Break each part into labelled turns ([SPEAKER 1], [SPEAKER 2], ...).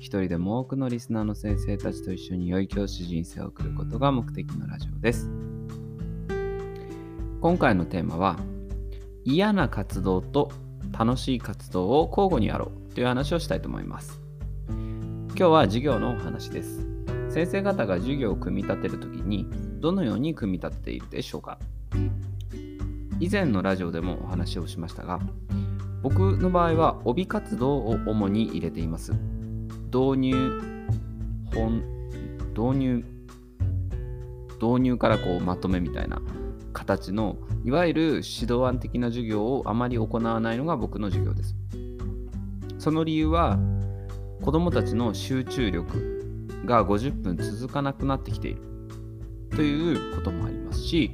[SPEAKER 1] 一人でも多くのリスナーの先生たちと一緒に良い教師人生を送ることが目的のラジオです。今回のテーマは嫌な活動と楽しい活動を交互にやろうという話をしたいと思います。今日は授業のお話です。先生方が授業を組み立てるときにどのように組み立てているでしょうか以前のラジオでもお話をしましたが僕の場合は帯活動を主に入れています。導入本導入導入からこうまとめみたいな形のいわゆる指導案的な授業をあまり行わないのが僕の授業です。その理由は子どもたちの集中力が50分続かなくなってきているということもありますし、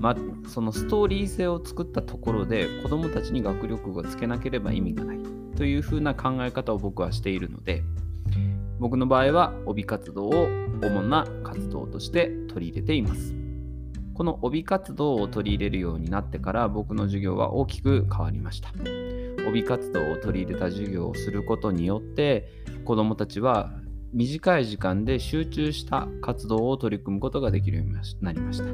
[SPEAKER 1] まあ、そのストーリー性を作ったところで子どもたちに学力をつけなければ意味がないというふうな考え方を僕はしているので僕の場合は帯活動を主な活動として取り入れています。この帯活動を取り入れるようになってから僕の授業は大きく変わりました。帯活動を取り入れた授業をすることによって子どもたちは短い時間で集中した活動を取り組むことができるようになりました。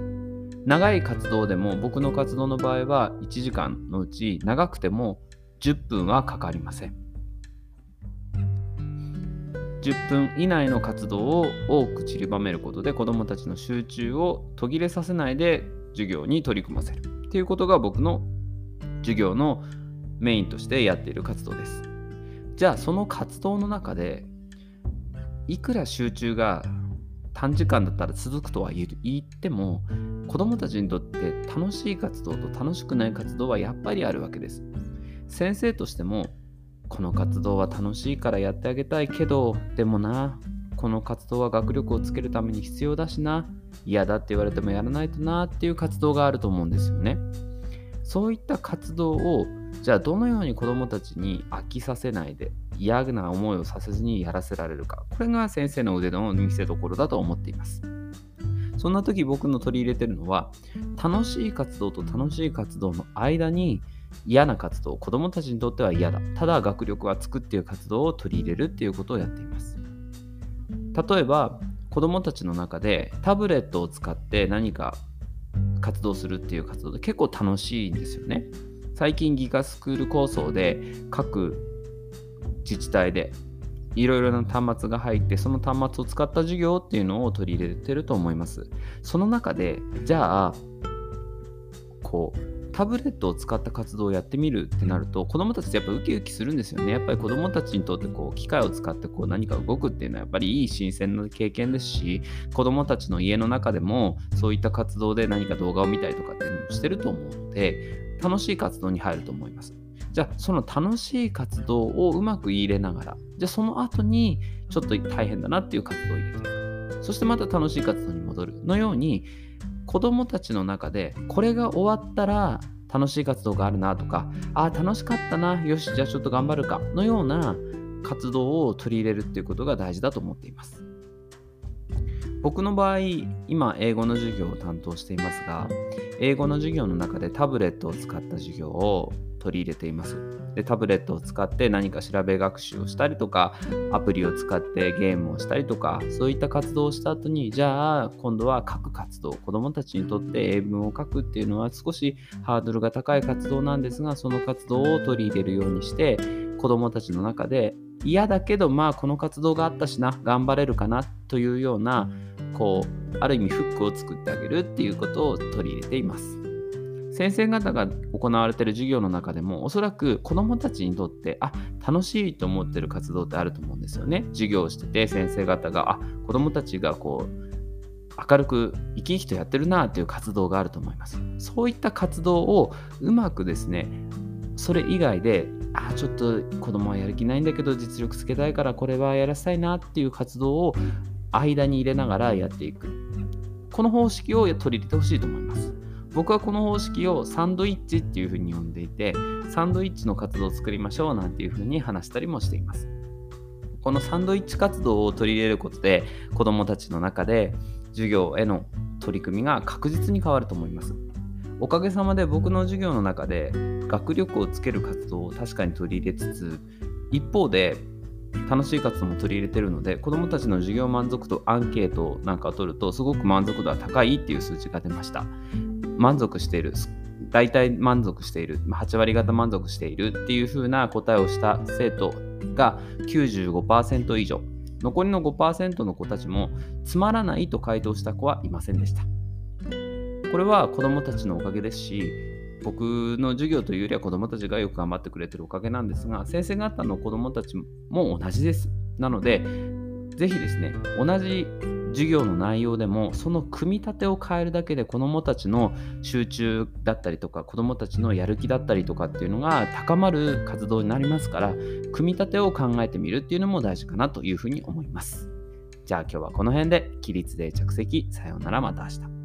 [SPEAKER 1] 長い活動でも僕の活動の場合は1時間のうち長くても10分はかかりません。10分以内の活動を多く散りばめることで子どもたちの集中を途切れさせないで授業に取り組ませるっていうことが僕の授業のメインとしてやっている活動です。じゃあその活動の中でいくら集中が短時間だったら続くとは言っても子どもたちにとって楽しい活動と楽しくない活動はやっぱりあるわけです。先生としてもこの活動は楽しいからやってあげたいけどでもなこの活動は学力をつけるために必要だしな嫌だって言われてもやらないとなっていう活動があると思うんですよね。そういった活動をじゃあどのように子どもたちに飽きさせないで嫌な思いをさせずにやらせられるか。これが先生の腕の見せ所だと思っています。そんな時僕の取り入れてるのは楽しい活動と楽しい活動の間に嫌な活動、子供たちにとっては嫌だ。ただ学力はつくっていう活動を取り入れるっていうことをやっています。例えば、子供たちの中でタブレットを使って何か活動するっていう活動で結構楽しいんですよね。最近ギガスクール構想で各自治体でいろいろな端末が入ってその端末を使った授業っていうのを取り入れてると思います。その中でじゃあこうタブレットを使った活動をやってみるってなると子どもたちってやっぱウキウキするんですよね。やっぱり子どもたちにとってこう機械を使ってこう何か動くっていうのはやっぱりいい新鮮な経験ですし子どもたちの家の中でもそういった活動で何か動画を見たりとかっていうのもしてると思うので楽しい活動に入ると思います。じゃあその楽しい活動をうまく入れながらじゃあその後にちょっと大変だなっていう活動を入れていくそしてまた楽しい活動に戻るのように子どもたちの中でこれが終わったら楽しい活動があるなとかああ楽しかったなよしじゃあちょっと頑張るかのような活動を取り入れるっていうことが大事だと思っています。僕の場合今英語の授業を担当していますが英語の授業の中でタブレットを使った授業を取り入れていますでタブレットを使って何か調べ学習をしたりとかアプリを使ってゲームをしたりとかそういった活動をした後にじゃあ今度は書く活動子どもたちにとって英文を書くっていうのは少しハードルが高い活動なんですがその活動を取り入れるようにして子どもたちの中で嫌だけどまあこの活動があったしな頑張れるかなというようなこうある意味フックを作ってあげるっていうことを取り入れています。先生方が行われている授業の中でもおそらく子どもたちにとってあ楽しいと思ってる活動ってあると思うんですよね。授業をしてて先生方があ子どもたちがこう明るく生き生きとやってるなっていう活動があると思います。そういった活動をうまくですねそれ以外であちょっと子供はやる気ないんだけど実力つけたいからこれはやらせたいなっていう活動を間に入れながらやっていくこの方式を取り入れてほしいと思います僕はこの方式をサンドイッチっていうふうに呼んでいてサンドイッチの活動を作りましょうなんていうふうに話したりもしています。このサンドイッチ活動を取り入れることで子どもたちの中で授業への取り組みが確実に変わると思います。おかげさまで僕の授業の中で学力をつける活動を確かに取り入れつつ一方で楽しい活動も取り入れてるので子どもたちの授業満足度アンケートなんかを取るとすごく満足度は高いっていう数値が出ました。満足している大体満足している8割方満足しているっていう風な答えをした生徒が95%以上。残りの5%の子たちもつまらないと回答した子はいませんでした。これは子どもたちのおかげですし僕の授業というよりは子どもたちがよく頑張ってくれてるおかげなんですが先生方の子どもたちも同じですなのでぜひですね同じ授業の内容でもその組み立てを変えるだけで子どもたちの集中だったりとか子どもたちのやる気だったりとかっていうのが高まる活動になりますから組み立てを考えてみるっていうのも大事かなというふうに思います。じゃあ今日はこの辺で起立で着席さようならまた明日。